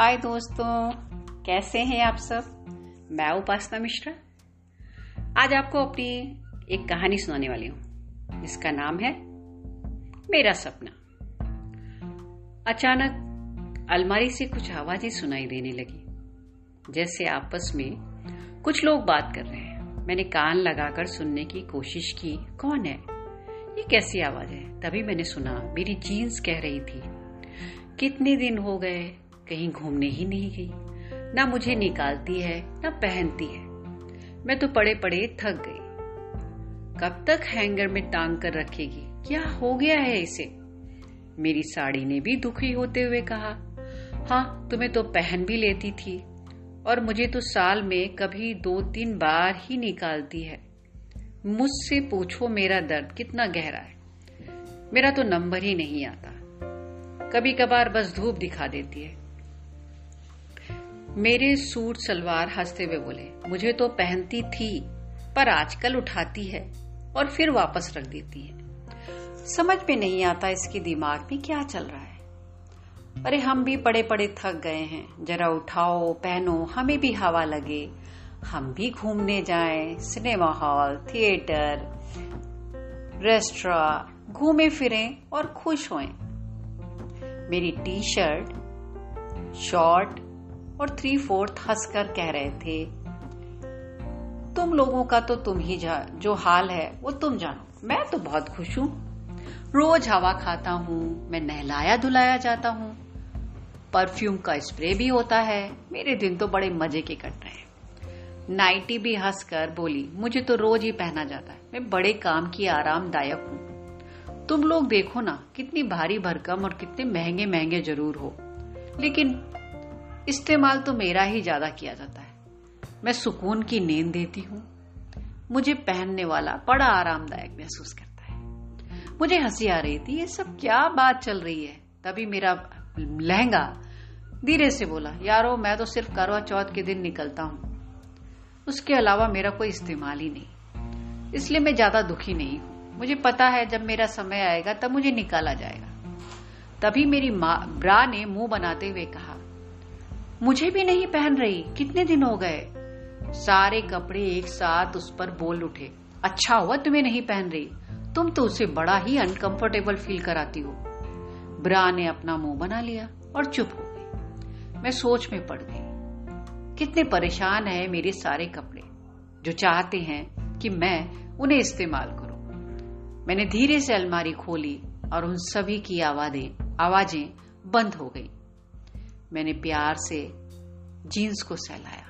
हाय दोस्तों, कैसे हैं आप सब? मैं उपासना मिश्रा। आज आपको अपनी एक कहानी सुनाने वाली हूँ। जिसका नाम है मेरा सपना। अचानक अलमारी से कुछ आवाज़ें सुनाई देने लगी, जैसे आपस में कुछ लोग बात कर रहे हैं। मैंने कान लगाकर सुनने की कोशिश की, कौन है? ये कैसी आवाज़ है? तभी मैंने सुना, मेरी जीन्स कह रही थी। कितने दिन हो गए? कहीं घूमने ही नहीं गई। ना मुझे निकालती है, ना पहनती है। मैं तो पड़े पड़े थक गई। कब तक हैंगर में टांग कर रखेगी? क्या हो गया है इसे? मेरी साड़ी ने भी दुखी होते हुए कहा हाँ तुम्हें तो पहन भी लेती थी, और मुझे तो साल में कभी दो तीन बार ही निकालती है। मुझसे पूछो, मेरा दर्द कितना गहरा है। मेरा तो नंबर ही नहीं आता। कभी कभार बस धूप दिखा देती है। मेरे सूट सलवार हँसते हुए बोले, मुझे तो पहनती थी, पर आजकल उठाती है और फिर वापस रख देती है। समझ में नहीं आता इसके दिमाग में क्या चल रहा है। अरे, हम भी पड़े पड़े थक गए हैं। जरा उठाओ, पहनो, हमें भी हवा लगे। हम भी घूमने जाएँ, सिनेमा हॉल, थिएटर रेस्टोरा घूमे, फिरें और खुश होएँ। मेरी टी शर्ट शॉर्ट और थ्री फोर्थ हंसकर कह रहे थे, तुम लोगों का तो तुम ही जा, जो हाल है, वो तुम जानो। मैं तो बहुत खुश हूँ। रोज हवा खाता हूँ, मैं नहलाया धुलाया जाता हूँ। परफ्यूम का स्प्रे भी होता है। मेरे दिन तो बड़े मज़े के कट रहे हैं। नाइटी भी हंसकर बोली, मुझे तो रोज ही पहना जाता है। मैं बड़े काम की आरामदायक हूँ। तुम लोग देखो ना, कितनी भारी भरकम और कितने महँगे महँगे ज़रूर हो। लेकिन इस्तेमाल तो मेरा ही ज़्यादा किया जाता है। मैं सुकून की नींद देती हूँ। मुझे पहनने वाला बड़ा आरामदायक महसूस करता है। मुझे हँसी आ रही थी, ये सब क्या बात चल रही है? तभी मेरा लहंगा धीरे से बोला, यारो, मैं तो सिर्फ़ करवा चौथ के दिन निकलता हूँ। उसके अलावा मेरा कोई इस्तेमाल ही नहीं। इसलिए मैं ज़्यादा दुखी नहीं हूँ। मुझे पता है, जब मेरा समय आएगा, तब मुझे निकाला जाएगा। तभी मेरी ब्रा ने मुँह बनाते हुए कहा मुझे भी नहीं पहन रही। कितने दिन हो गए? सारे कपड़े एक साथ उस पर बोल उठे। अच्छा हुआ तुम्हें नहीं पहन रही। तुम तो उसे बड़ा ही अनकंफर्टेबल फील कराती हो। ब्रा ने अपना मुँह बना लिया और चुप हो गई। मैं सोच में पड़ गई। कितने परेशान है मेरे सारे कपड़े, जो चाहते हैं कि मैं उन्हें इस्तेमाल करूँ। मैंने धीरे से अलमारी खोली और उन सभी की आवाज़ें आवाज़ें बंद हो गई। मैंने प्यार से जीन्स को सहलाया,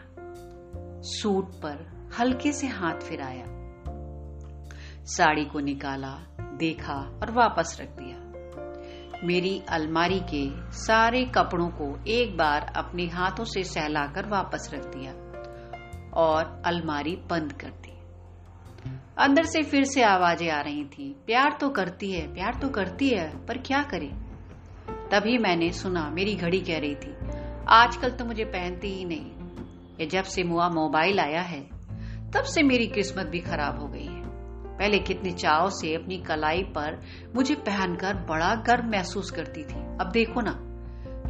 सूट पर हल्के से हाथ फिराया, साड़ी को निकाला, देखा और वापस रख दिया। मेरी अलमारी के सारे कपड़ों को एक बार अपने हाथों से सहलाकर वापस रख दिया और अलमारी बंद कर दी। अंदर से फिर से आवाज़ें आ रही थी, प्यार तो करती है, प्यार तो करती है, पर क्या करे? तभी मैंने सुना, मेरी घड़ी कह रही थी, आजकल तो मुझे पहनती ही नहीं। ये जब से मुआ मोबाइल आया है, तब से मेरी किस्मत भी खराब हो गई है। पहले कितने चाव से अपनी कलाई पर मुझे पहनकर बड़ा गर्व महसूस करती थी। अब देखो ना,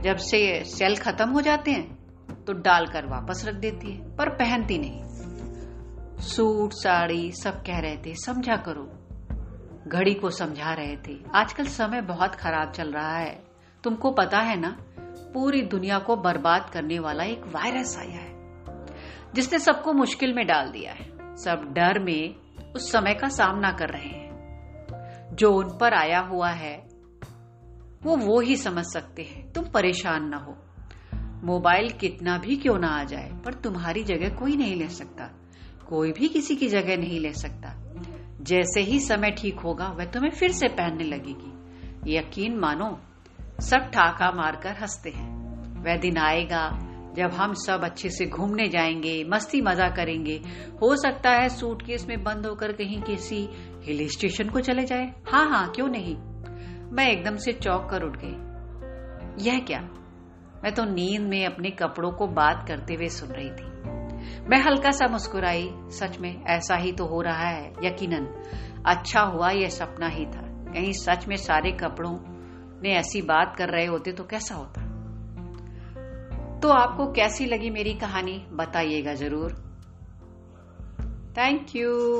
जब से सेल खत्म हो जाते हैं तो डालकर वापस रख देती है, पर पहनती नहीं। सूट, साड़ी, सब कह रहे थे, समझा करो। घड़ी को समझा रहे थे, आजकल समय बहुत खराब चल रहा है। तुमको पता है ना, पूरी दुनिया को बर्बाद करने वाला एक वायरस आया है, जिसने सबको मुश्किल में डाल दिया है। सब डर में उस समय का सामना कर रहे हैं। जो उन पर आया हुआ है, वो वो ही समझ सकते हैं। तुम परेशान ना हो। मोबाइल कितना भी क्यों ना आ जाए, पर तुम्हारी जगह कोई नहीं ले सकता। कोई भी किसी की जगह नहीं ले सकता। जैसे ही समय ठीक होगा, वह तुम्हें फिर से पहनने लगेगी। यकीन मानो सब ठाका मारकर हँसते हैं। वह दिन आएगा, जब हम सब अच्छे से घूमने जाएँगे, मस्ती मज़ा करेंगे। हो सकता है सूटकेस में बंद होकर कहीं किसी हिल स्टेशन को चले जाए। हाँ हाँ क्यों नहीं? मैं एकदम से चौक कर उठ गई। यह क्या? मैं तो नींद में अपने कपड़ों को बात करते हुए सुन रही थी। मैं हल्का सा मुस्कुराई। सच में, ऐसा ही तो हो रहा है, यकीनन। अच्छा हुआ यह सपना ही था, कहीं सच में सारे कपड़ों ने ऐसी बात कर रहे होते तो कैसा होता? तो आपको कैसी लगी मेरी कहानी? बताइएगा ज़रूर। Thank you